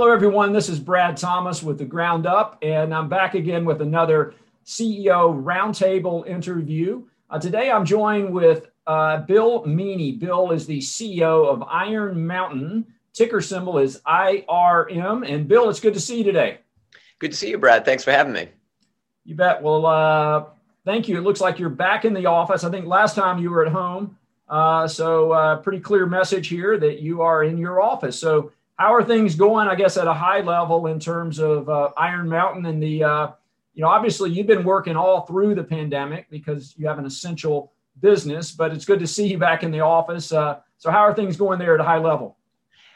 Hello, everyone. This is Brad Thomas with The Ground Up, and I'm back again with another CEO Roundtable interview. Uh, today, I'm joined with uh, Bill Meaney. Bill is the CEO of Iron Mountain. Ticker symbol is IRM. And Bill, it's good to see you today. Good to see you, Brad. Thanks for having me. You bet. Well, uh, thank you. It looks like you're back in the office. I think last time you were at home. Uh, so, uh, pretty clear message here that you are in your office. So, how are things going? I guess at a high level in terms of uh, Iron Mountain and the, uh, you know, obviously you've been working all through the pandemic because you have an essential business, but it's good to see you back in the office. Uh, so, how are things going there at a high level?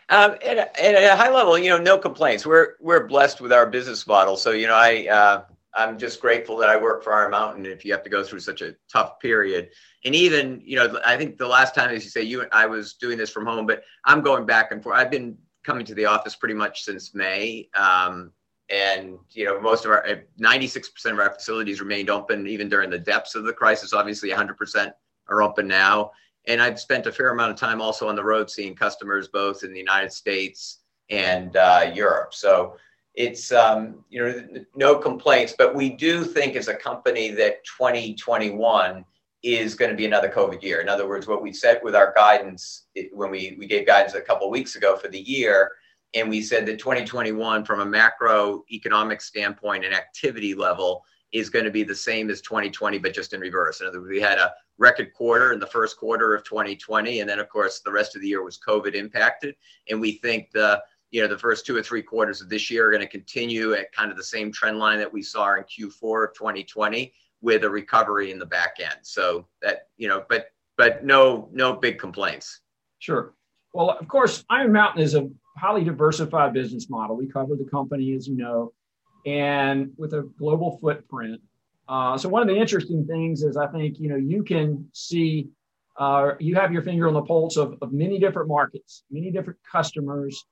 Um, at, a, at, a, high level, you know, no complaints. We're we're blessed with our business model. So, you know, I uh, I'm just grateful that I work for Iron Mountain. If you have to go through such a tough period, and even you know, I think the last time, as you say, you I was doing this from home, but I'm going back and forth. I've been coming to the office pretty much since May. Um, and you know most of our 96% of our facilities remained open even during the depths of the crisis. Obviously 100% are open now. And i've spent a fair amount of time also on the road seeing customers both in the united states and uh, europe. So it's um, you know no complaints. But we do think as a company that 2021 is going to be another COVID year. In other words, what we said with our guidance when we, we gave guidance a couple of weeks ago for the year, and we said that 2021, from a macroeconomic standpoint and activity level, is going to be the same as 2020, but just in reverse. In other words, we had a record quarter in the first quarter of 2020, and then of course the rest of the year was COVID impacted. And we think the you know the first two or three quarters of this year are going to continue at kind of the same trend line that we saw in Q4 of 2020 with a recovery in the back end. So that you know, but but no no big complaints. Sure. Well, of course, Iron Mountain is a highly diversified business model. We cover the company, as you know, and with a global footprint. Uh, so one of the interesting things is I think you know you can see uh, you have your finger on the pulse of, of many different markets, many different customers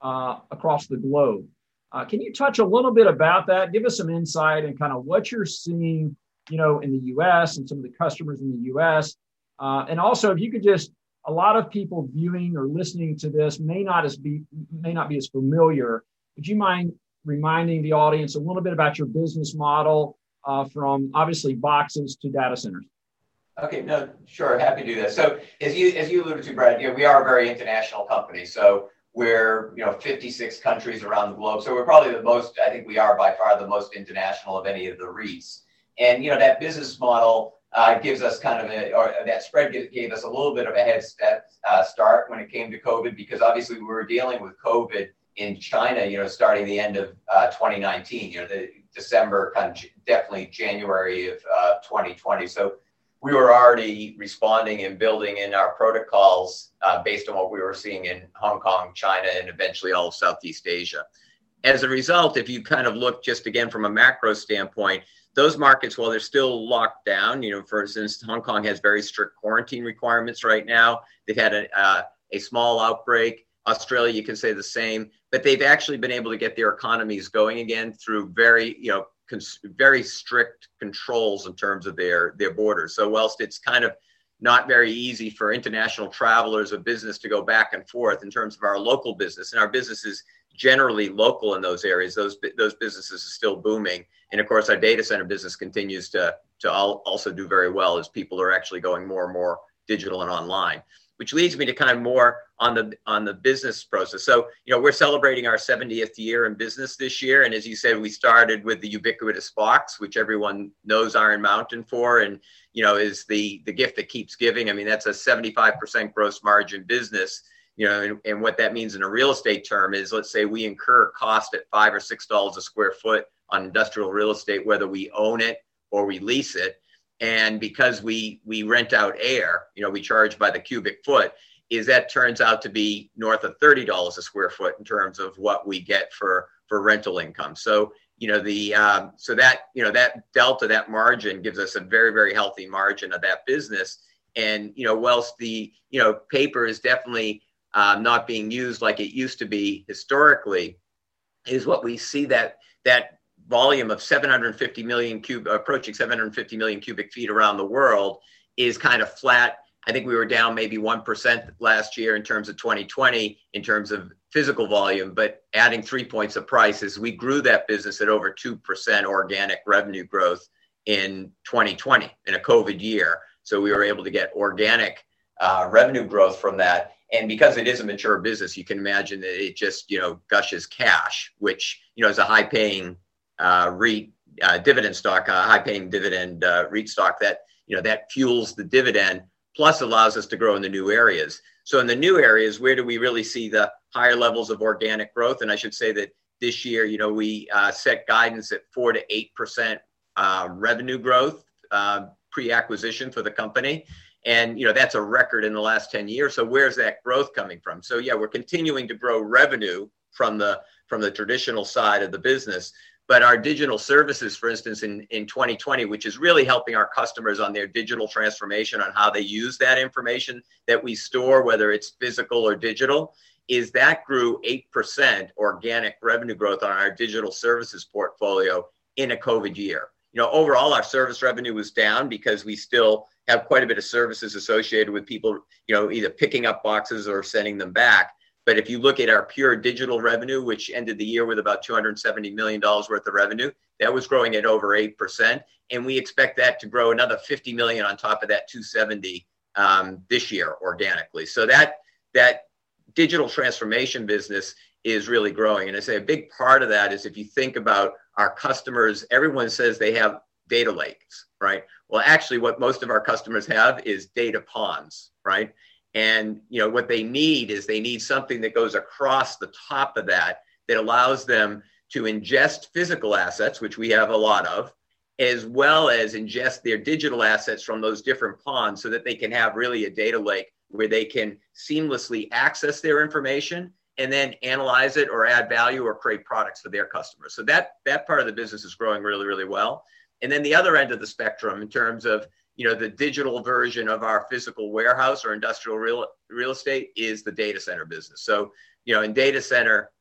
uh, across the globe. Uh, can you touch a little bit about that? Give us some insight and kind of what you're seeing you know, in the U.S. and some of the customers in the U.S. Uh, and also, if you could just, a lot of people viewing or listening to this may not as be may not be as familiar. Would you mind reminding the audience a little bit about your business model uh, from obviously boxes to data centers? Okay, no, sure, happy to do that. So as you as you alluded to, Brad, you know, we are a very international company. So we're you know 56 countries around the globe. So we're probably the most. I think we are by far the most international of any of the REITs. And you know that business model uh, gives us kind of a, or that spread gave us a little bit of a head uh, start when it came to COVID because obviously we were dealing with COVID in China, you know, starting the end of uh, 2019, you know, the December, kind of definitely January of 2020. Uh, so we were already responding and building in our protocols uh, based on what we were seeing in Hong Kong, China, and eventually all of Southeast Asia. As a result, if you kind of look just again from a macro standpoint, those markets, while they're still locked down, you know, for instance, Hong Kong has very strict quarantine requirements right now. They've had a, uh, a small outbreak. Australia, you can say the same, but they've actually been able to get their economies going again through very, you know, cons- very strict controls in terms of their their borders. So whilst it's kind of not very easy for international travelers of business to go back and forth in terms of our local business, and our business is generally local in those areas. Those those businesses are still booming, and of course, our data center business continues to to also do very well as people are actually going more and more digital and online. Which leads me to kind of more on the on the business process. So you know we're celebrating our 70th year in business this year, and as you said, we started with the ubiquitous box, which everyone knows Iron Mountain for, and you know is the the gift that keeps giving. I mean that's a 75% gross margin business you know, and, and, what that means in a real estate term is, let's say we incur cost at five or six dollars a square foot on industrial real estate, whether we own it or we lease it, and because we we rent out air, you know, we charge by the cubic foot. Is that turns out to be north of thirty dollars a square foot in terms of what we get for for rental income. So you know the um, so that you know that delta that margin gives us a very very healthy margin of that business and you know whilst the you know paper is definitely um, not being used like it used to be historically is what we see that that volume of 750 million cube approaching 750 million cubic feet around the world is kind of flat i think we were down maybe 1% last year in terms of 2020 in terms of physical volume, but adding three points of price as we grew that business at over 2% organic revenue growth in 2020 in a COVID year. So we were able to get organic uh, revenue growth from that. And because it is a mature business, you can imagine that it just, you know, gushes cash, which, you know, is a high paying uh, REIT uh, dividend stock, a high paying dividend uh, REIT stock that, you know, that fuels the dividend plus allows us to grow in the new areas. So in the new areas, where do we really see the higher levels of organic growth? And I should say that this year, you know, we uh, set guidance at four to eight percent uh, revenue growth uh, pre-acquisition for the company, and you know that's a record in the last ten years. So where's that growth coming from? So yeah, we're continuing to grow revenue from the from the traditional side of the business, but our digital services, for instance, in, in 2020, which is really helping our customers on their digital transformation on how they use that information that we store, whether it's physical or digital, is that grew 8% organic revenue growth on our digital services portfolio in a COVID year. You know, overall, our service revenue was down because we still have quite a bit of services associated with people, you know, either picking up boxes or sending them back. But if you look at our pure digital revenue, which ended the year with about $270 million worth of revenue, that was growing at over 8%. And we expect that to grow another 50 million on top of that 270 um, this year organically. So that that digital transformation business is really growing. And I say a big part of that is if you think about our customers, everyone says they have data lakes, right? Well, actually, what most of our customers have is data ponds, right? And you know what they need is they need something that goes across the top of that that allows them to ingest physical assets, which we have a lot of, as well as ingest their digital assets from those different ponds so that they can have really a data lake where they can seamlessly access their information and then analyze it or add value or create products for their customers. So that that part of the business is growing really really well. And then the other end of the spectrum in terms of you know the digital version of our physical warehouse or industrial real real estate is the data center business so you know in data center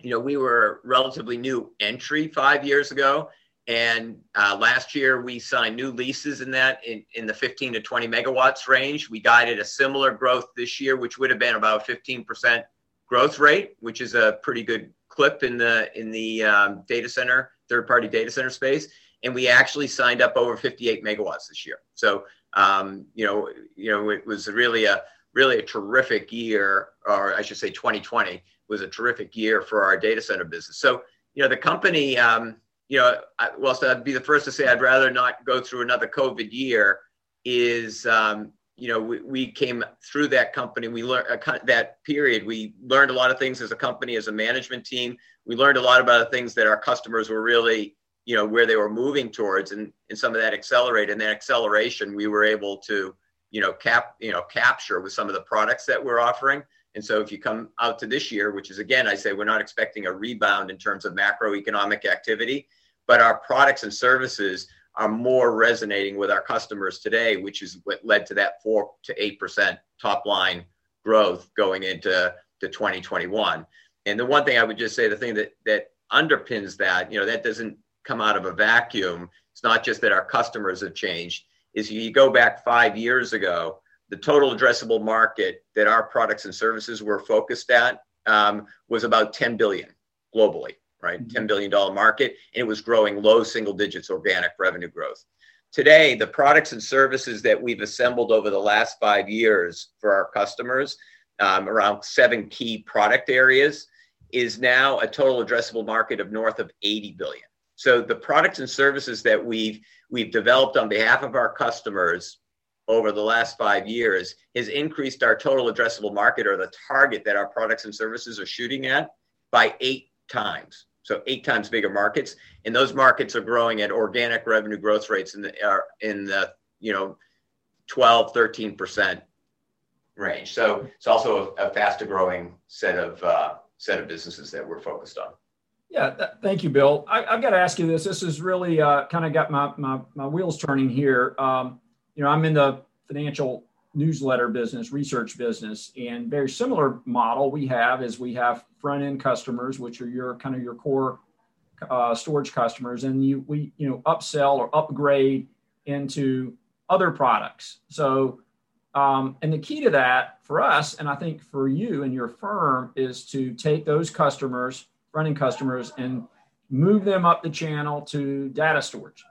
you know we were a relatively new entry five years ago and uh, last year we signed new leases in that in, in the 15 to 20 megawatts range we guided a similar growth this year which would have been about 15% growth rate which is a pretty good clip in the in the um, data center third party data center space and we actually signed up over 58 megawatts this year. So, um, you know, you know, it was really a really a terrific year, or I should say, 2020 was a terrific year for our data center business. So, you know, the company, um, you know, I, well, so I'd be the first to say I'd rather not go through another COVID year. Is um, you know, we, we came through that company. We learned uh, that period. We learned a lot of things as a company, as a management team. We learned a lot about the things that our customers were really you know where they were moving towards and, and some of that accelerated and that acceleration we were able to you know cap you know capture with some of the products that we're offering and so if you come out to this year which is again i say we're not expecting a rebound in terms of macroeconomic activity but our products and services are more resonating with our customers today which is what led to that 4 to 8% top line growth going into to 2021 and the one thing i would just say the thing that that underpins that you know that doesn't come out of a vacuum. It's not just that our customers have changed. Is you go back five years ago, the total addressable market that our products and services were focused at um, was about 10 billion globally, right? Mm-hmm. 10 billion dollar market, and it was growing low single digits organic revenue growth. Today, the products and services that we've assembled over the last five years for our customers, um, around seven key product areas, is now a total addressable market of north of 80 billion. So the products and services that we've we've developed on behalf of our customers over the last five years has increased our total addressable market or the target that our products and services are shooting at by eight times. So eight times bigger markets, and those markets are growing at organic revenue growth rates in the are in the you know 12, 13 percent range. So it's also a, a faster growing set of uh, set of businesses that we're focused on. Yeah, th- thank you, Bill. I, have got to ask you this. This has really uh, kind of got my, my, my wheels turning here. Um, you know, I'm in the financial newsletter business, research business, and very similar model we have is we have front end customers, which are your kind of your core uh, storage customers, and you we you know upsell or upgrade into other products. So Um, and the key to that for us, and I think for you and your firm, is to take those customers, running customers, and move them up the channel to data storage.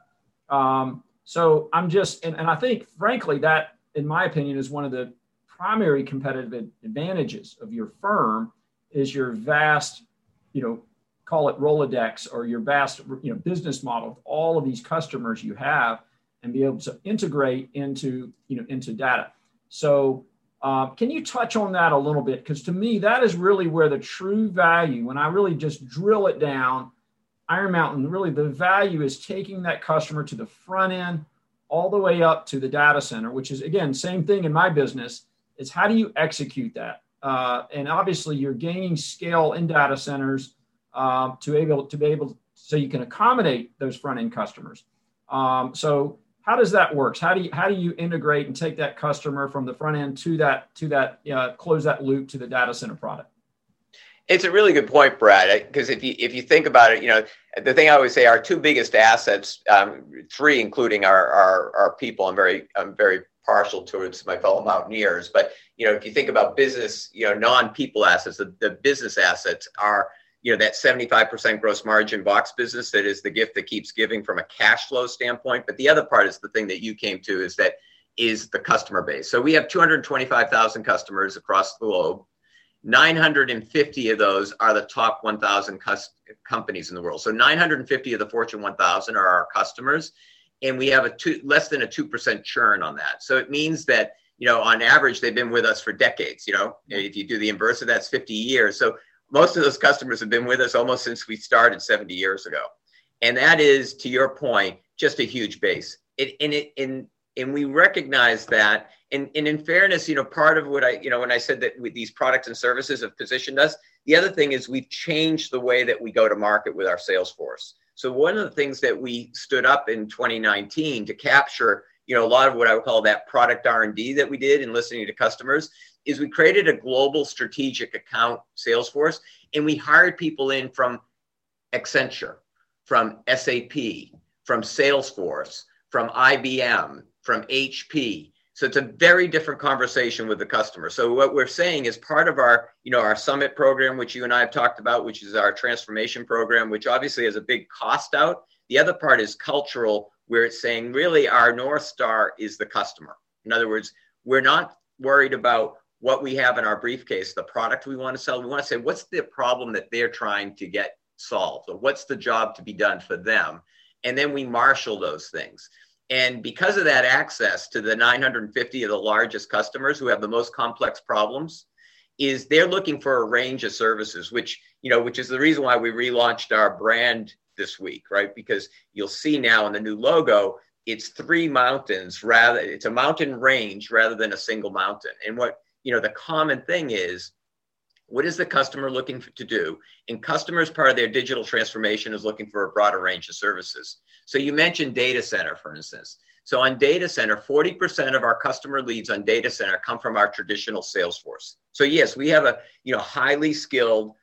Um, so I'm just, and, and I think, frankly, that, in my opinion, is one of the primary competitive advantages of your firm is your vast, you know, call it Rolodex or your vast, you know, business model of all of these customers you have and be able to integrate into, you know, into data. So uh, can you touch on that a little bit? Because to me, that is really where the true value, when I really just drill it down, Iron Mountain, really the value is taking that customer to the front end all the way up to the data center, which is again, same thing in my business, is how do you execute that? Uh, and obviously you're gaining scale in data centers um, to able to be able so you can accommodate those front end customers. Um, so how does that work? How do you how do you integrate and take that customer from the front end to that to that uh, close that loop to the data center product? It's a really good point, Brad. Because if you if you think about it, you know the thing I always say, our two biggest assets, um, three including our, our our people. I'm very I'm very partial towards my fellow mountaineers, but you know if you think about business, you know non-people assets, the, the business assets are you know that 75% gross margin box business that is the gift that keeps giving from a cash flow standpoint but the other part is the thing that you came to is that is the customer base so we have 225000 customers across the globe 950 of those are the top 1000 cus- companies in the world so 950 of the fortune 1000 are our customers and we have a two, less than a 2% churn on that so it means that you know on average they've been with us for decades you know mm-hmm. if you do the inverse of that's 50 years so most of those customers have been with us almost since we started 70 years ago. And that is, to your point, just a huge base. It, and, it, and, and we recognize that. And, and in fairness, you know, part of what I, you know, when I said that with these products and services have positioned us, the other thing is we've changed the way that we go to market with our sales force. So one of the things that we stood up in 2019 to capture, you know, a lot of what I would call that product R&D that we did in listening to customers is we created a global strategic account sales force and we hired people in from Accenture, from SAP, from Salesforce, from IBM, from HP. So it's a very different conversation with the customer. So what we're saying is part of our, you know, our summit program, which you and I have talked about, which is our transformation program, which obviously has a big cost out. The other part is cultural, where it's saying really our North Star is the customer. In other words, we're not worried about what we have in our briefcase, the product we want to sell. We want to say, what's the problem that they're trying to get solved? Or what's the job to be done for them? And then we marshal those things. And because of that access to the 950 of the largest customers who have the most complex problems, is they're looking for a range of services, which, you know, which is the reason why we relaunched our brand this week, right? Because you'll see now in the new logo, it's three mountains rather, it's a mountain range rather than a single mountain. And what you know, the common thing is what is the customer looking to do? And customers, part of their digital transformation is looking for a broader range of services. So you mentioned data center, for instance. So on data center, 40% of our customer leads on data center come from our traditional sales force. So yes, we have a you know highly skilled,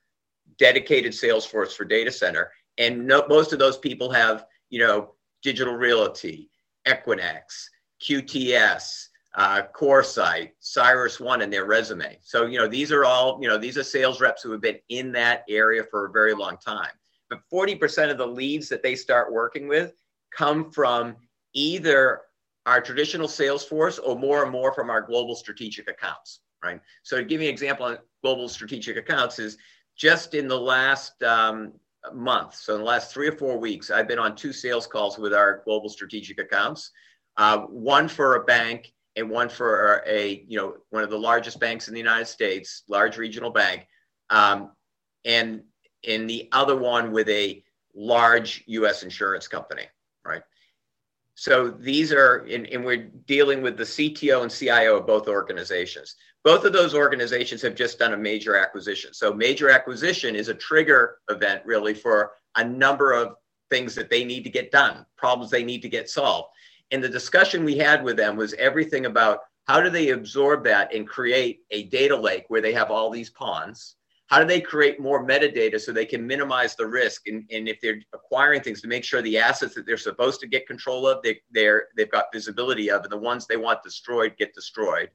dedicated sales force for data center, and no, most of those people have you know digital realty, Equinix, QTS, uh, CoreSite, CyrusOne in their resume. So, you know, these are all, you know, these are sales reps who have been in that area for a very long time. But 40% of the leads that they start working with come from either our traditional sales force or more and more from our global strategic accounts, right? So, to give you an example on global strategic accounts, is just in the last um, month, so in the last three or four weeks, I've been on two sales calls with our global strategic accounts. Uh, one for a bank and one for a you know one of the largest banks in the United States, large regional bank, um, and in the other one with a large U.S. insurance company, right? So these are, and, and we're dealing with the CTO and CIO of both organizations. Both of those organizations have just done a major acquisition. So major acquisition is a trigger event really for a number of things that they need to get done, problems they need to get solved. And the discussion we had with them was everything about how do they absorb that and create a data lake where they have all these ponds? How do they create more metadata so they can minimize the risk? And, and if they're acquiring things to make sure the assets that they're supposed to get control of, they, they're, they've got visibility of, and the ones they want destroyed get destroyed.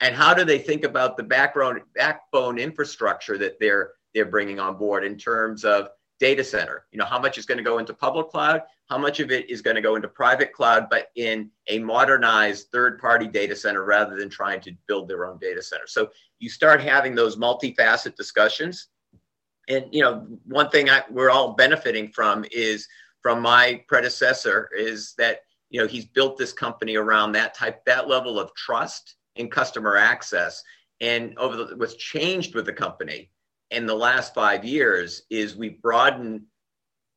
and how do they think about the backbone backbone infrastructure that they're they're bringing on board in terms of data center. You know how much is going to go into public cloud how much of it is going to go into private cloud but in a modernized third party data center rather than trying to build their own data center. So you start having those multifaceted discussions. And you know one thing I, we're all benefiting from is from my predecessor is that you know he's built this company around that type that level of trust and customer access. And over the, what's changed with the company in the last five years is we broadened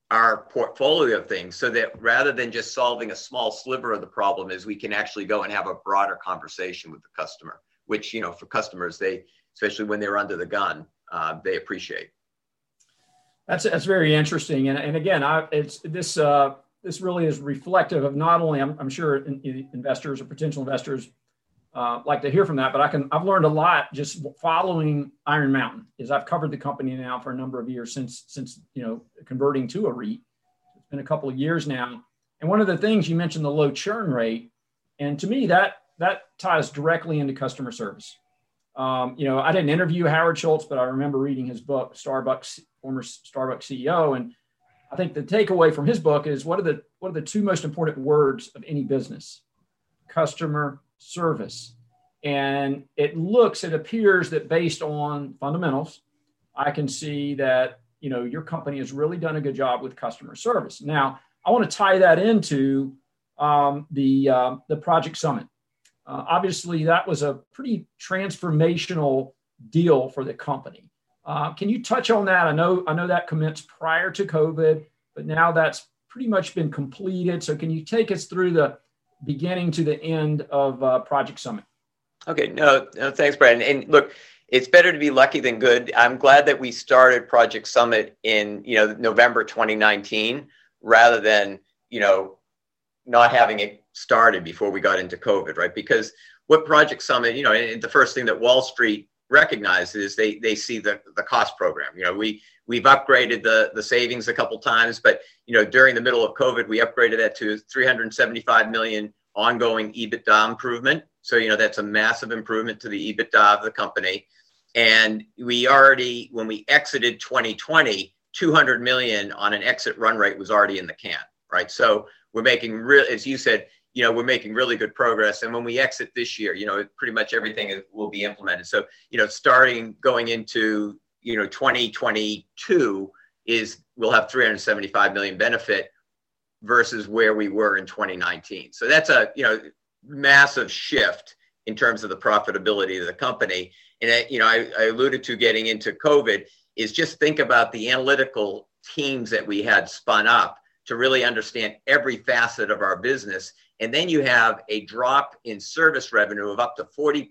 our portfolio of things so that rather than just solving a small sliver of the problem is we can actually go and have a broader conversation with the customer which you know for customers they especially when they're under the gun uh, they appreciate. That's that's very interesting, and, and again, I, it's this uh, this really is reflective of not only I'm, I'm sure in, in investors or potential investors uh, like to hear from that, but I can I've learned a lot just following Iron Mountain. Is I've covered the company now for a number of years since since you know converting to a REIT. It's been a couple of years now, and one of the things you mentioned the low churn rate, and to me that that ties directly into customer service. Um, you know, I didn't interview Howard Schultz, but I remember reading his book, Starbucks, former Starbucks CEO, and I think the takeaway from his book is what are the what are the two most important words of any business? Customer service. And it looks, it appears that based on fundamentals, I can see that you know your company has really done a good job with customer service. Now, I want to tie that into um, the uh, the Project Summit. Uh, obviously, that was a pretty transformational deal for the company. Uh, can you touch on that? I know I know that commenced prior to COVID, but now that's pretty much been completed. So, can you take us through the beginning to the end of uh, Project Summit? Okay, no, no, thanks, Brad. And look, it's better to be lucky than good. I'm glad that we started Project Summit in you know November 2019 rather than you know not having it started before we got into COVID, right? Because what Project Summit, you know, and the first thing that Wall Street recognizes is they they see the the cost program. You know, we we've upgraded the the savings a couple times, but you know, during the middle of COVID, we upgraded that to 375 million ongoing EBITDA improvement. So you know, that's a massive improvement to the EBITDA of the company. And we already, when we exited 2020, 200 million on an exit run rate was already in the can, right? So we're making real, as you said, you know, we're making really good progress. And when we exit this year, you know, pretty much everything will be implemented. So, you know, starting going into, you know, 2022 is we'll have 375 million benefit versus where we were in 2019. So that's a, you know, massive shift in terms of the profitability of the company. And, you know, I, I alluded to getting into COVID is just think about the analytical teams that we had spun up to really understand every facet of our business and then you have a drop in service revenue of up to 40%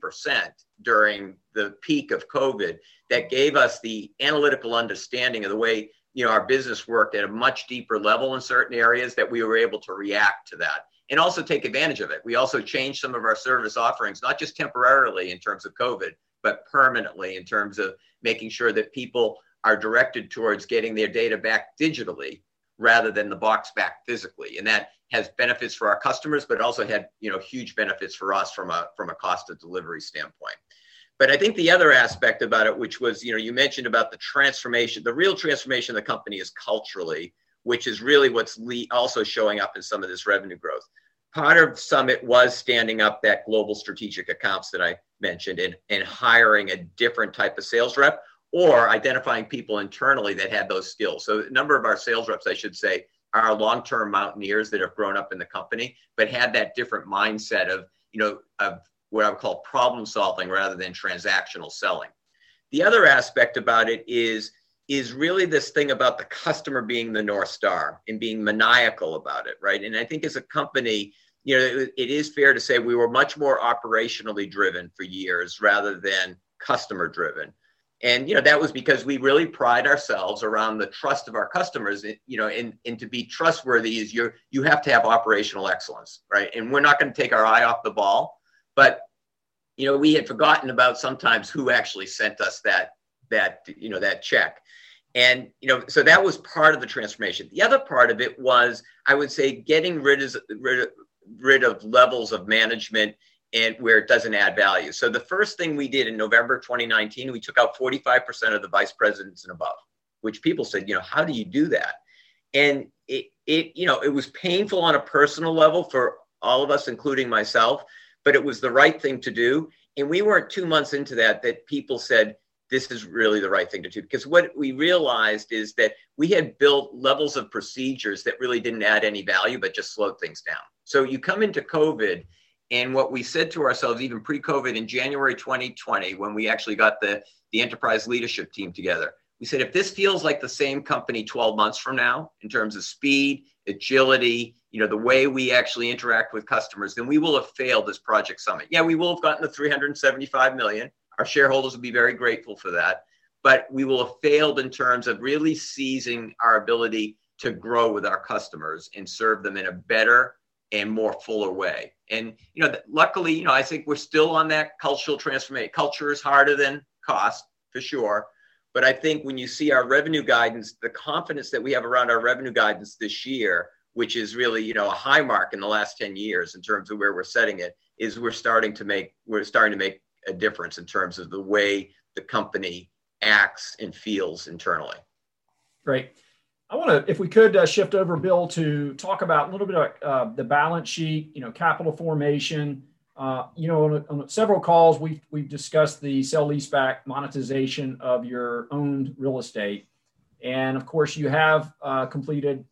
during the peak of COVID that gave us the analytical understanding of the way you know our business worked at a much deeper level in certain areas that we were able to react to that and also take advantage of it. We also changed some of our service offerings, not just temporarily in terms of COVID, but permanently in terms of making sure that people are directed towards getting their data back digitally rather than the box back physically. And that has benefits for our customers, but also had you know huge benefits for us from a from a cost of delivery standpoint. But I think the other aspect about it, which was you know you mentioned about the transformation, the real transformation of the company is culturally, which is really what's le- also showing up in some of this revenue growth. Part of Summit was standing up that global strategic accounts that I mentioned and, and hiring a different type of sales rep or identifying people internally that had those skills. So a number of our sales reps, I should say, are long-term mountaineers that have grown up in the company, but had that different mindset of, you know, of what I would call problem solving rather than transactional selling. The other aspect about it is is really this thing about the customer being the north star and being maniacal about it, right? And I think as a company, you know, it, it is fair to say we were much more operationally driven for years rather than customer driven and you know that was because we really pride ourselves around the trust of our customers eh, you know and, and to be trustworthy is you you have to have operational excellence right and we're not going to take our eye off the ball but you know we had forgotten about sometimes who actually sent us that that you know that check and you know so that was part of the transformation the other part of it was i would say getting rid of rid of, rid of levels of management and where it doesn't add value. So the first thing we did in November 2019, we took out 45% of the vice presidents and above, which people said, you know, how do you do that? And it, it, you know, it was painful on a personal level for all of us, including myself, but it was the right thing to do. And we weren't two months into that that people said, this is really the right thing to do. Because what we realized is that we had built levels of procedures that really didn't add any value, but just slowed things down. So you come into COVID and what we said to ourselves, even pre-COVID in January 2020, when we actually got the, the enterprise leadership team together, we said, if this feels like the same company 12 months from now in terms of speed, agility, you know, the way we actually interact with customers, then we will have failed this Project Summit. Yeah, we will have gotten the 375 million. Our shareholders will be very grateful for that. But we will have failed in terms of really seizing our ability to grow with our customers and serve them in a better and more fuller way. And you know, luckily, you know, I think we're still on that cultural transformation. Culture is harder than cost for sure. But I think when you see our revenue guidance, the confidence that we have around our revenue guidance this year, which is really, you know, a high mark in the last 10 years in terms of where we're setting it, is we're starting to make we're starting to make a difference in terms of the way the company acts and feels internally. Great. I want to, if we could, uh, shift over, Bill, to talk about a little bit of uh, the balance sheet, you know, capital formation. Uh, you know, on, on, several calls, we've, we've discussed the sell leaseback monetization of your owned real estate. And of course, you have uh, completed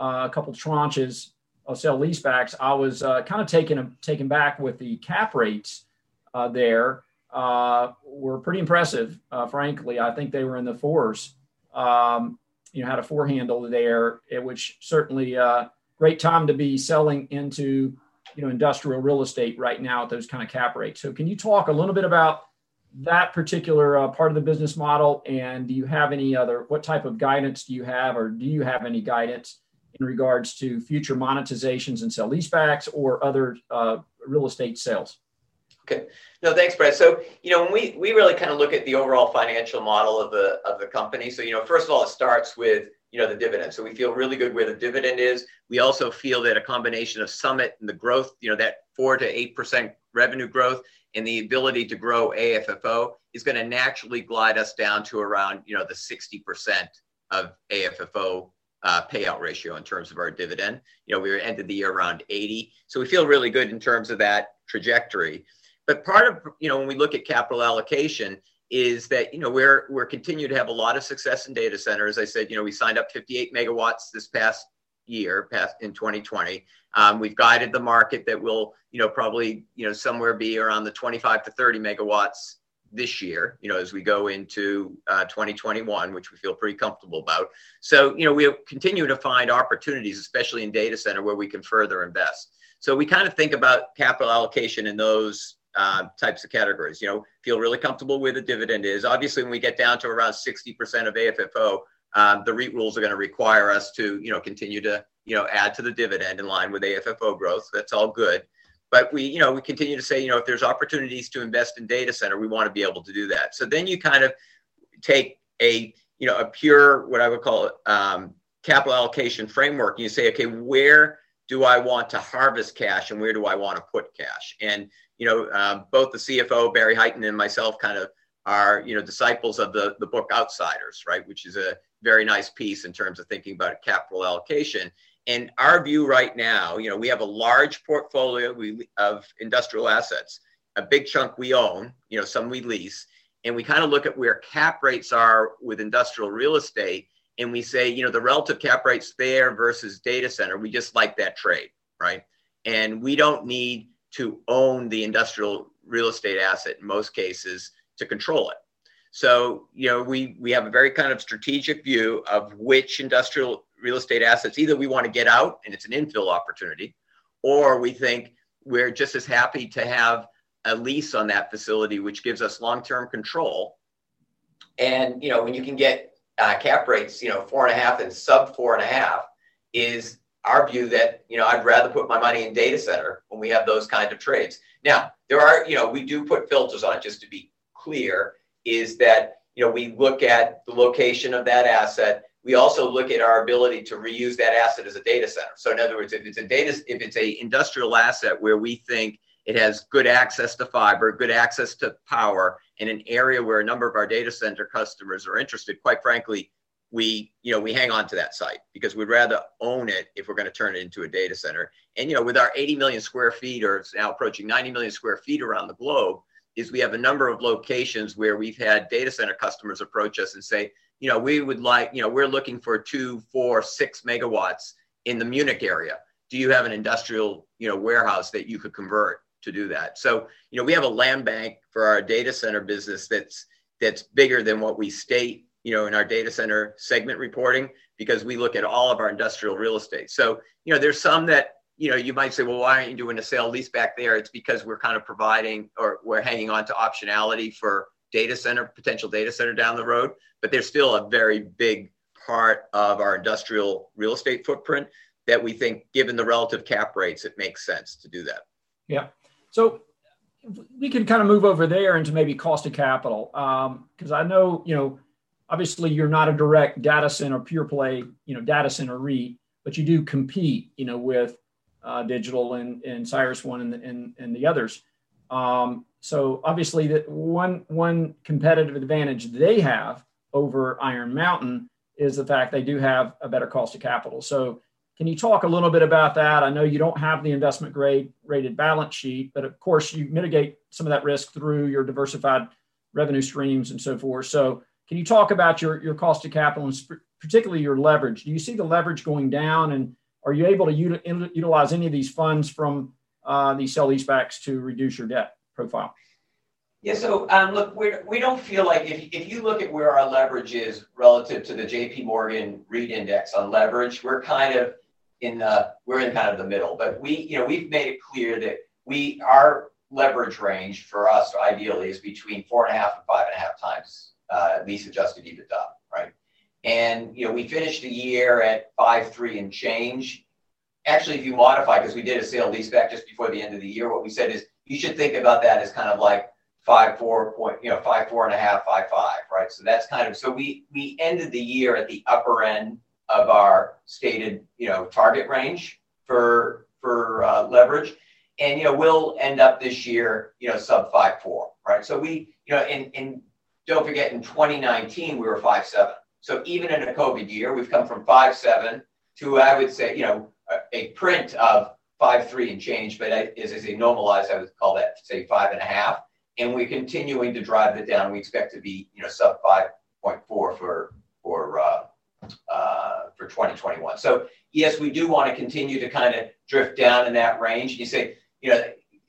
uh, a couple tranches of sell leasebacks. I was uh, kind of taken, taken back with the cap rates there. were pretty impressive, frankly. I think they were in the fours. Um, you know had a four handle there, which certainly uh, great time to be selling into you know industrial real estate right now at those kind of cap rates. So can you talk a little bit about that particular uh, part of the business model, and do you have any other? What type of guidance do you have, or do you have any guidance in regards to future monetizations and sell leasebacks or other uh, real estate sales? Okay. No, thanks, Brett. So, you know, when we, we really kind of look at the overall financial model of the of the company. So, you know, first of all, it starts with, you know, the dividend. So we feel really good where the dividend is. We also feel that a combination of Summit and the growth, you know, that four to eight percent revenue growth and the ability to grow AFFO is going to naturally glide us down to around, you know, the 60% of AFFO uh, payout ratio in terms of our dividend. You know, we ended the year around 80. So we feel really good in terms of that trajectory. But part of, you know, when we look at capital allocation is that, you know, we're, we're continue to have a lot of success in data centers. I said, you know, we signed up 58 megawatts this past year, past in 2020. Um, we've guided the market that will, you know, probably, you know, somewhere be around the 25 to 30 megawatts this year, you know, as we go into uh, 2021, which we feel pretty comfortable about. So, you know, we continue to find opportunities, especially in data center, where we can further invest. So we kind of think about capital allocation in those uh, types of categories. You know, feel really comfortable where the dividend is. Obviously, when we get down to around 60% of AFFO, um, the REIT rules are going to require us to, you know, continue to, you know, add to the dividend in line with AFFO growth. That's all good. But we, you know, we continue to say, you know, if there's opportunities to invest in data center, we want to be able to do that. So then you kind of take a, you know, a pure, what I would call um, capital allocation framework. And you say, okay, where do I want to harvest cash and where do I want to put cash? And you know, um, both the CFO Barry Hytinen and myself kind of are you know disciples of the the book Outsiders, right, which is a very nice piece in terms of thinking about capital allocation. And our view right now, you know, we have a large portfolio of industrial assets, a big chunk we own, you know, some we lease, and we kind of look at where cap rates are with industrial real estate, and we say, you know, the relative cap rates there versus data center, we just like that trade, right? And we don't need to own the industrial real estate asset in most cases to control it. So, you know, we, we have a very kind of strategic view of which industrial real estate assets either we want to get out and it's an infill opportunity, or we think we're just as happy to have a lease on that facility, which gives us long term control. And, you know, when you can get uh, cap rates, you know, four and a half and sub four and a half is our view that you know I'd rather put my money in data center when we have those kind of trades. Now there are you know we do put filters on it just to be clear is that you know we look at the location of that asset. We also look at our ability to reuse that asset as a data center. So in other words, if it's a data if it's a industrial asset where we think It has good access to fiber, good access to power in an area where a number of our data center customers are interested. Quite frankly, we you know we hang on to that site because we'd rather own it if we're going to turn it into a data center. And you know with our 80 million square feet or it's now approaching 90 million square feet around the globe, is we have a number of locations where we've had data center customers approach us and say, you know, we would like, you know, we're looking for two, four, six megawatts in the Munich area. Do you have an industrial, you know, warehouse that you could convert to do that? So, you know, we have a land bank for our data center business that's that's bigger than what we state, you know, in our data center segment reporting because we look at all of our industrial real estate. So, you know, there's some that you know, you might say, well, why aren't you doing a sale lease back there? It's because we're kind of providing or we're hanging on to optionality for data center, potential data center down the road. But there's still a very big part of our industrial real estate footprint that we think, given the relative cap rates, it makes sense to do that. Yeah. So we can kind of move over there into maybe cost of capital because um, I know, you know, obviously you're not a direct data center pure play, you know, data center REIT, but you do compete, you know, with uh, Digital and, and CyrusOne and, and, and the others. Um, so obviously, that one one competitive advantage they have over Iron Mountain is the fact they do have a better cost of capital. So can you talk a little bit about that? I know you don't have the investment grade rated balance sheet, but of course you mitigate some of that risk through your diversified revenue streams and so forth. So can you talk about your, your cost of capital and particularly your leverage? Do you see the leverage going down and are you able to util- utilize any of these funds from uh, these sell leasebacks to reduce your debt profile? Yeah, so um, look, we're, we don't feel like if, if you look at where our leverage is relative to the JP Morgan REIT index on leverage, we're kind of in the, we're in kind of the middle. But we, you know, we've made it clear that we, our leverage range for us ideally is between four and a half and five and a half times uh, lease adjusted EBITDA, right? And, you know, we finished the year at five, three and change. Actually, if you modify, because we did a sale leaseback just before the end of the year, what we said is you should think about that as kind of like five, four point, you know, five, four and a half, five, five, right? So that's kind of, so we, we ended the year at the upper end of our stated, you know, target range for, for uh, leverage. And, you know, we'll end up this year, you know, sub five, four, right? So we, you know, in, don't forget in 2019, we were five, seven. So even in a COVID year, we've come from five seven to I would say you know a, a print of five three and change, but as I say normalized, I would call that say five and a half. And we're continuing to drive it down. We expect to be you know sub five point four for for uh, uh, for 2021. So yes, we do want to continue to kind of drift down in that range. You say you know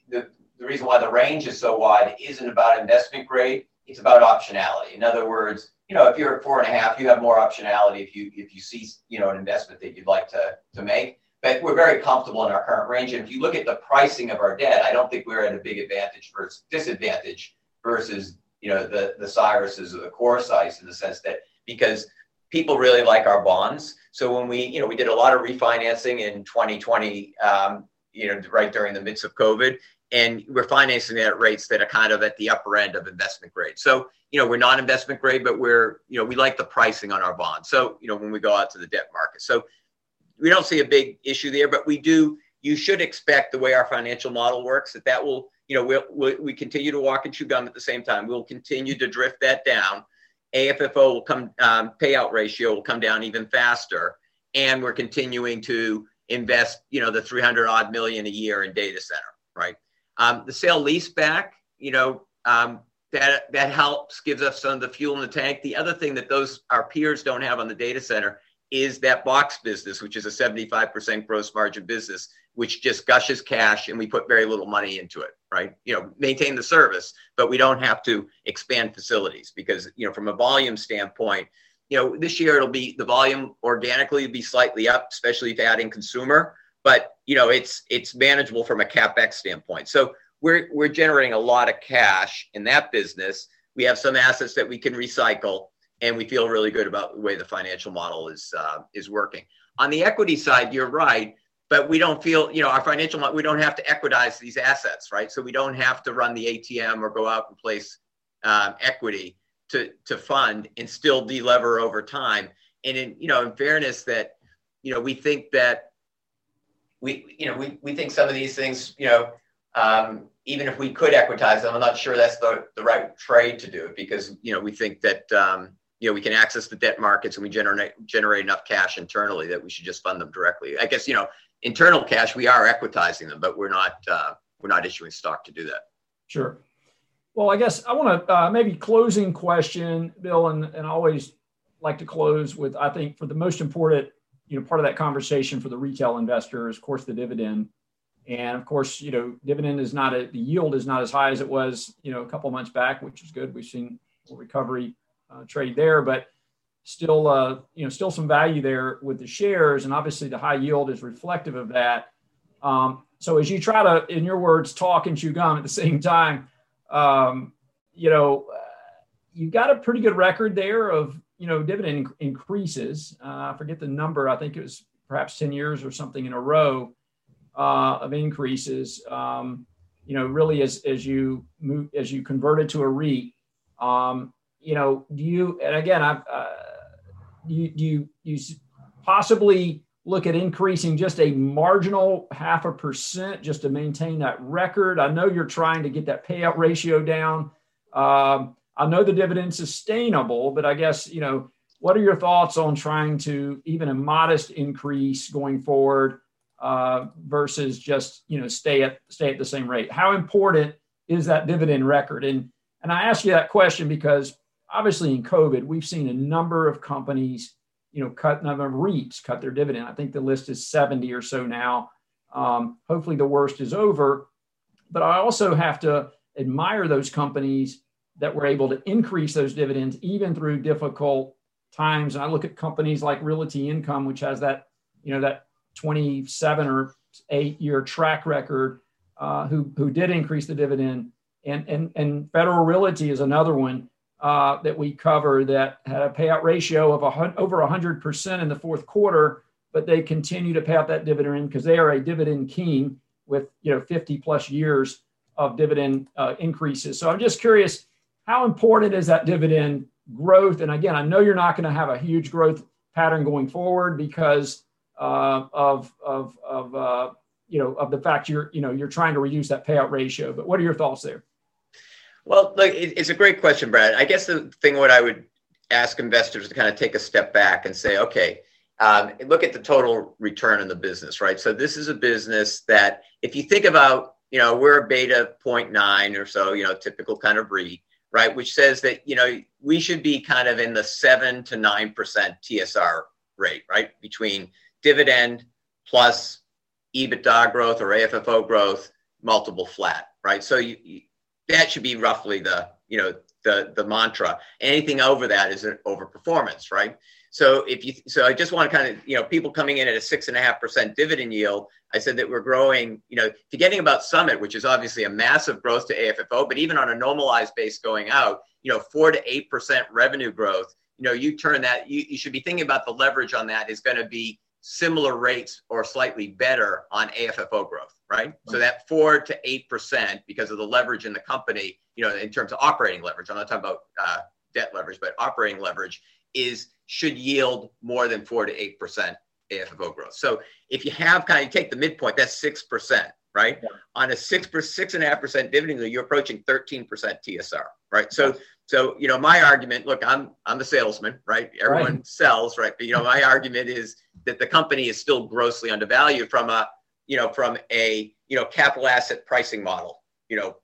the the reason why the range is so wide isn't about investment grade. It's about optionality. In other words, you know, if you're at four and a half, you have more optionality if you if you see you know an investment that you'd like to to make. But we're very comfortable in our current range. And if you look at the pricing of our debt, I don't think we're at a big advantage versus disadvantage versus you know the the Cyruses or the core CoreSites in the sense that because people really like our bonds. So when we you know we did a lot of refinancing in 2020, um, you know, right during the midst of COVID, and we're financing at rates that are kind of at the upper end of investment grade. So, you know, we're not investment grade, but we're, you know, we like the pricing on our bonds. So, you know, when we go out to the debt market. So we don't see a big issue there, but we do, you should expect the way our financial model works that that will, you know, we'll, we we continue to walk and chew gum at the same time. We'll continue to drift that down. AFFO will come, um, payout ratio will come down even faster. And we're continuing to invest, you know, the 300 odd million a year in data center, right? Um, the sale lease back, you know, um, that that helps, gives us some of the fuel in the tank. The other thing that those our peers don't have on the data center is that box business, which is a 75% gross margin business, which just gushes cash and we put very little money into it, right? You know, maintain the service, but we don't have to expand facilities because, you know, from a volume standpoint, you know, this year it'll be the volume organically be slightly up, especially if adding consumer but you know it's it's manageable from a capex standpoint. So we're we're generating a lot of cash in that business. We have some assets that we can recycle, and we feel really good about the way the financial model is uh, is working. On the equity side, you're right, but we don't feel you know our financial model. We don't have to equitize these assets, right? So we don't have to run the ATM or go out and place um, equity to to fund and still delever over time. And in you know, in fairness, that you know we think that we, you know, we, we think some of these things, you know, um, even if we could equitize them, I'm not sure that's the, the right trade to do it because you know we think that um, you know we can access the debt markets and we generate generate enough cash internally that we should just fund them directly. I guess you know internal cash we are equitizing them, but we're not uh, we're not issuing stock to do that. Sure. Well, I guess I want to uh, maybe closing question, Bill, and, and I always like to close with I think for the most important you know part of that conversation for the retail investor is of course the dividend. And of course you know dividend is not a, the yield is not as high as it was you know a couple months back which is good. We've seen recovery uh, trade there but still uh, you know still some value there with the shares. And obviously the high yield is reflective of that. Um, so as you try to in your words talk and chew gum at the same time um, you know uh, you've got a pretty good record there of you know, dividend increases. Uh, I forget the number. I think it was perhaps 10 years or something in a row uh, of increases. Um, you know, really as, as you move, as you converted to a REIT, um, you know, do you, and again, I've, uh, you, do you, you possibly look at increasing just a marginal half a percent just to maintain that record? I know you're trying to get that payout ratio down. Um, I know the dividend's sustainable, but I guess, you know, what are your thoughts on trying to even a modest increase going forward uh, versus just, you know, stay at stay at the same rate? How important is that dividend record? And and I ask you that question because obviously in COVID, we've seen a number of companies, you know, cut number of REITs cut their dividend. I think the list is 70 or so now. Um, hopefully the worst is over. But I also have to admire those companies that were able to increase those dividends even through difficult times. And I look at companies like Realty Income, which has that, you know, that 27 or eight year track record, uh, who who did increase the dividend, and and and Federal Realty is another one uh, that we cover that had a payout ratio of a, over 100 percent in the fourth quarter, but they continue to pay out that dividend because they are a dividend king with you know 50 plus years of dividend uh, increases. So I'm just curious how important is that dividend growth? And again, I know you're not going to have a huge growth pattern going forward because uh, of of of uh, you know of the fact you're you know you're trying to reduce that payout ratio. But what are your thoughts there? Well, look, it's a great question, Brad. I guess the thing what I would ask investors to kind of take a step back and say, okay, um, look at the total return in the business, right? So this is a business that, if you think about, you know, we're a beta 0.9 or so, you know, typical kind of REIT right? Which says that, you know, we should be kind of in the seven to 9% TSR rate, right? Between dividend plus EBITDA growth or AFFO growth, multiple flat, right? So you, you, that should be roughly the, you know, the, the mantra. Anything over that is an overperformance, right? So if you, so I just want to kind of, you know, people coming in at a six and a half percent dividend yield. I said that we're growing, you know, forgetting about Summit, which is obviously a massive growth to AFFO, but even on a normalized base going out, you know, four to eight percent revenue growth. You know, you turn that, you, you should be thinking about the leverage on that is going to be similar rates or slightly better on AFFO growth, right? So that four to eight percent because of the leverage in the company, you know, in terms of operating leverage. I'm not talking about uh, debt leverage, but operating leverage is should yield more than four to eight percent AFFO growth. So if you have kind of you take the midpoint, that's six percent, right? Yeah. On a six per six and a half percent dividend, you're approaching thirteen percent TSR, right? So so you know my argument. Look, I'm I'm the salesman, right? Everyone right. sells, right? But you know my argument is that the company is still grossly undervalued from a you know from a you know capital asset pricing model, you know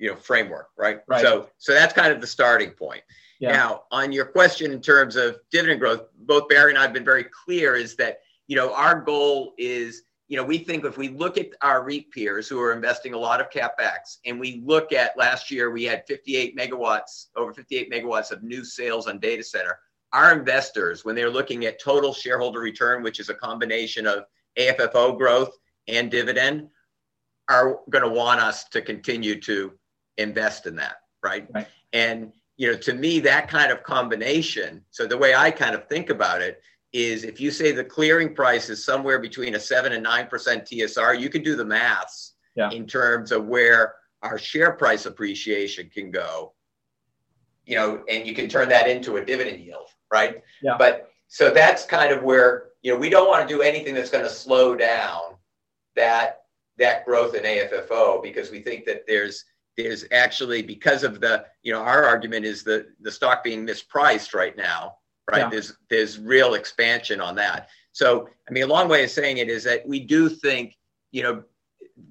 you know framework, right? right. So so that's kind of the starting point. Yeah. Now, on your question in terms of dividend growth, both Barry and I have been very clear is that, you know, our goal is, you know, we think if we look at our REIT peers who are investing a lot of CapEx and we look at last year, we had 58 megawatts, over 58 megawatts of new sales on data center. Our investors, when they're looking at total shareholder return, which is a combination of AFFO growth and dividend, are going to want us to continue to invest in that, right? right. And you know, to me, that kind of combination. So the way I kind of think about it is if you say the clearing price is somewhere between a seven and nine percent TSR, you can do the maths yeah. in terms of where our share price appreciation can go. You know, and you can turn that into a dividend yield, right? Yeah. But so that's kind of where, you know, we don't want to do anything that's going to slow down that that growth in AFFO because we think that there's there's actually because of the you know our argument is the the stock being mispriced right now right yeah. there's there's real expansion on that so i mean a long way of saying it is that we do think you know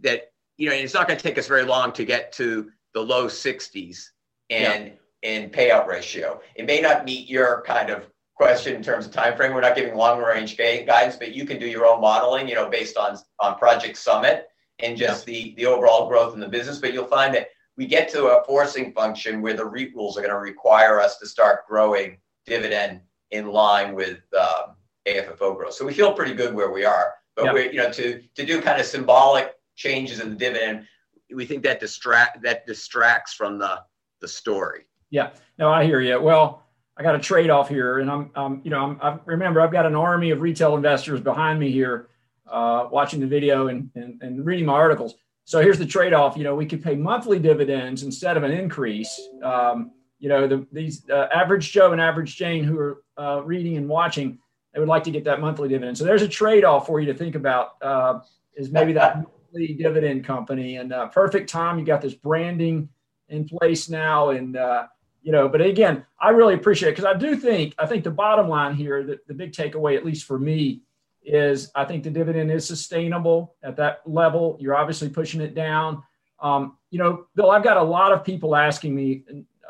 that you know it's not going to take us very long to get to the low 60s and yeah. in payout ratio it may not meet your kind of question in terms of time frame we're not giving long range guidance but you can do your own modeling you know based on on project summit and just yeah. the the overall growth in the business but you'll find that we get to a forcing function where the REIT rules are going to require us to start growing dividend in line with um, AFFO growth. So we feel pretty good where we are. But yep. we, you know, to to do kind of symbolic changes in the dividend, we think that distract that distracts from the the story. Yeah. No, I hear you. Well, I got a trade off here, and I'm, um, you know, I'm, I remember I've got an army of retail investors behind me here, uh, watching the video and, and and reading my articles. So here's the trade-off. You know, we could pay monthly dividends instead of an increase. Um, you know, the, these uh, average Joe and average Jane who are uh, reading and watching, they would like to get that monthly dividend. So there's a trade-off for you to think about. Uh, is maybe that monthly dividend company and uh, perfect time. You got this branding in place now, and uh, you know. But again, I really appreciate it because I do think I think the bottom line here, the, the big takeaway, at least for me, is I think the dividend is sustainable at that level. You're obviously pushing it down. Um, you know, Bill, I've got a lot of people asking me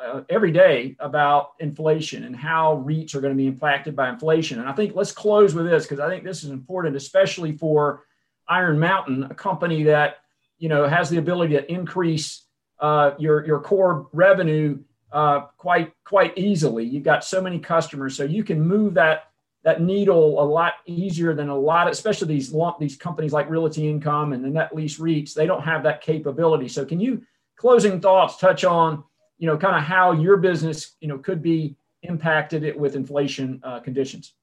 uh, every day about inflation and how REITs are going to be impacted by inflation. And I think let's close with this because I think this is important, especially for Iron Mountain, a company that you know has the ability to increase uh, your your core revenue uh, quite quite easily. You've got so many customers, so you can move that that needle a lot easier than a lot, especially these these companies like Realty Income and the net lease REITs. They don't have that capability. So, can you closing thoughts touch on you know kind of how your business you know could be impacted with inflation uh, conditions?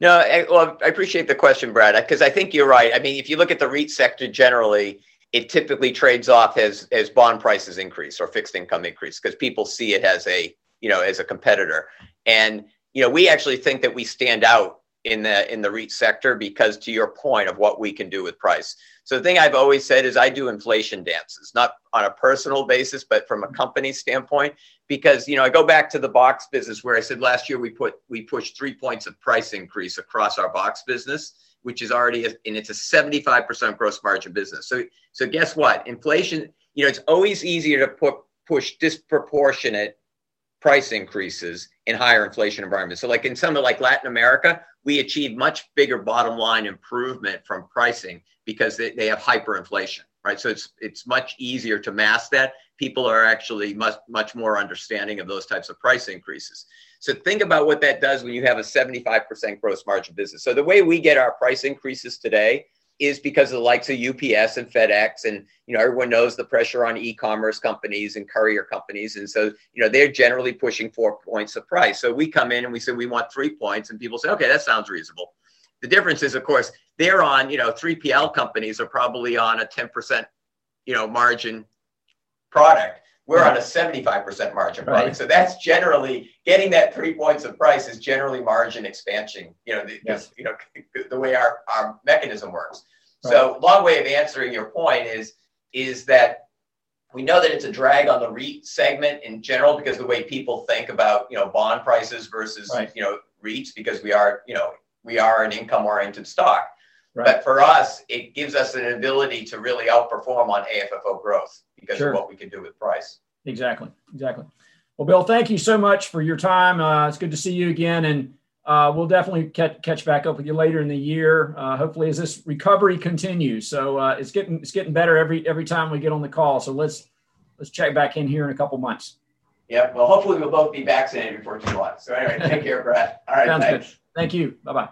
No, I, well, I appreciate the question, Brad, because I think you're right. I mean, if you look at the REIT sector generally, it typically trades off as as bond prices increase or fixed income increase because people see it as a you know as a competitor and you know, we actually think that we stand out in the in the REIT sector because to your point of what we can do with price. So the thing I've always said is I do inflation dances, not on a personal basis, but from a company standpoint, because you know, I go back to the box business where I said last year we put we pushed three points of price increase across our box business, which is already a, and it's a 75% gross margin business. So so guess what? Inflation, you know, it's always easier to put push disproportionate price increases in higher inflation environments. So, like in some of like Latin America, we achieve much bigger bottom line improvement from pricing because they, they have hyperinflation, right? So it's it's much easier to mask that. People are actually much much more understanding of those types of price increases. So think about what that does when you have a 75% gross margin business. So the way we get our price increases today is because of the likes of UPS and FedEx, and you know everyone knows the pressure on e-commerce companies and courier companies, and so you know they're generally pushing four points of price. So we come in and we say we want three points, and people say, okay, that sounds reasonable. The difference is, of course, they're on you know 3PL companies are probably on a 10% you know margin product. We're on a 75% margin product. Right. So that's generally getting that three points of price is generally margin expansion, you know, the, yes. you know, the way our, our mechanism works. Right. So long way of answering your point is, is that we know that it's a drag on the REIT segment in general because the way people think about, you know, bond prices versus, right. you know, REITs because we are, you know, we are an income oriented stock. Right. But for us, it gives us an ability to really outperform on AFFO growth because sure. of what we can do with price. Exactly. Exactly. Well, Bill, thank you so much for your time. Uh, it's good to see you again, and uh, we'll definitely catch, catch back up with you later in the year. Uh, hopefully, as this recovery continues. So uh, it's getting it's getting better every every time we get on the call. So let's let's check back in here in a couple months. Yeah. Well, hopefully we'll both be vaccinated before too long. So anyway, take care, Brad. All right. Sounds thanks. good. Thank you. Bye bye.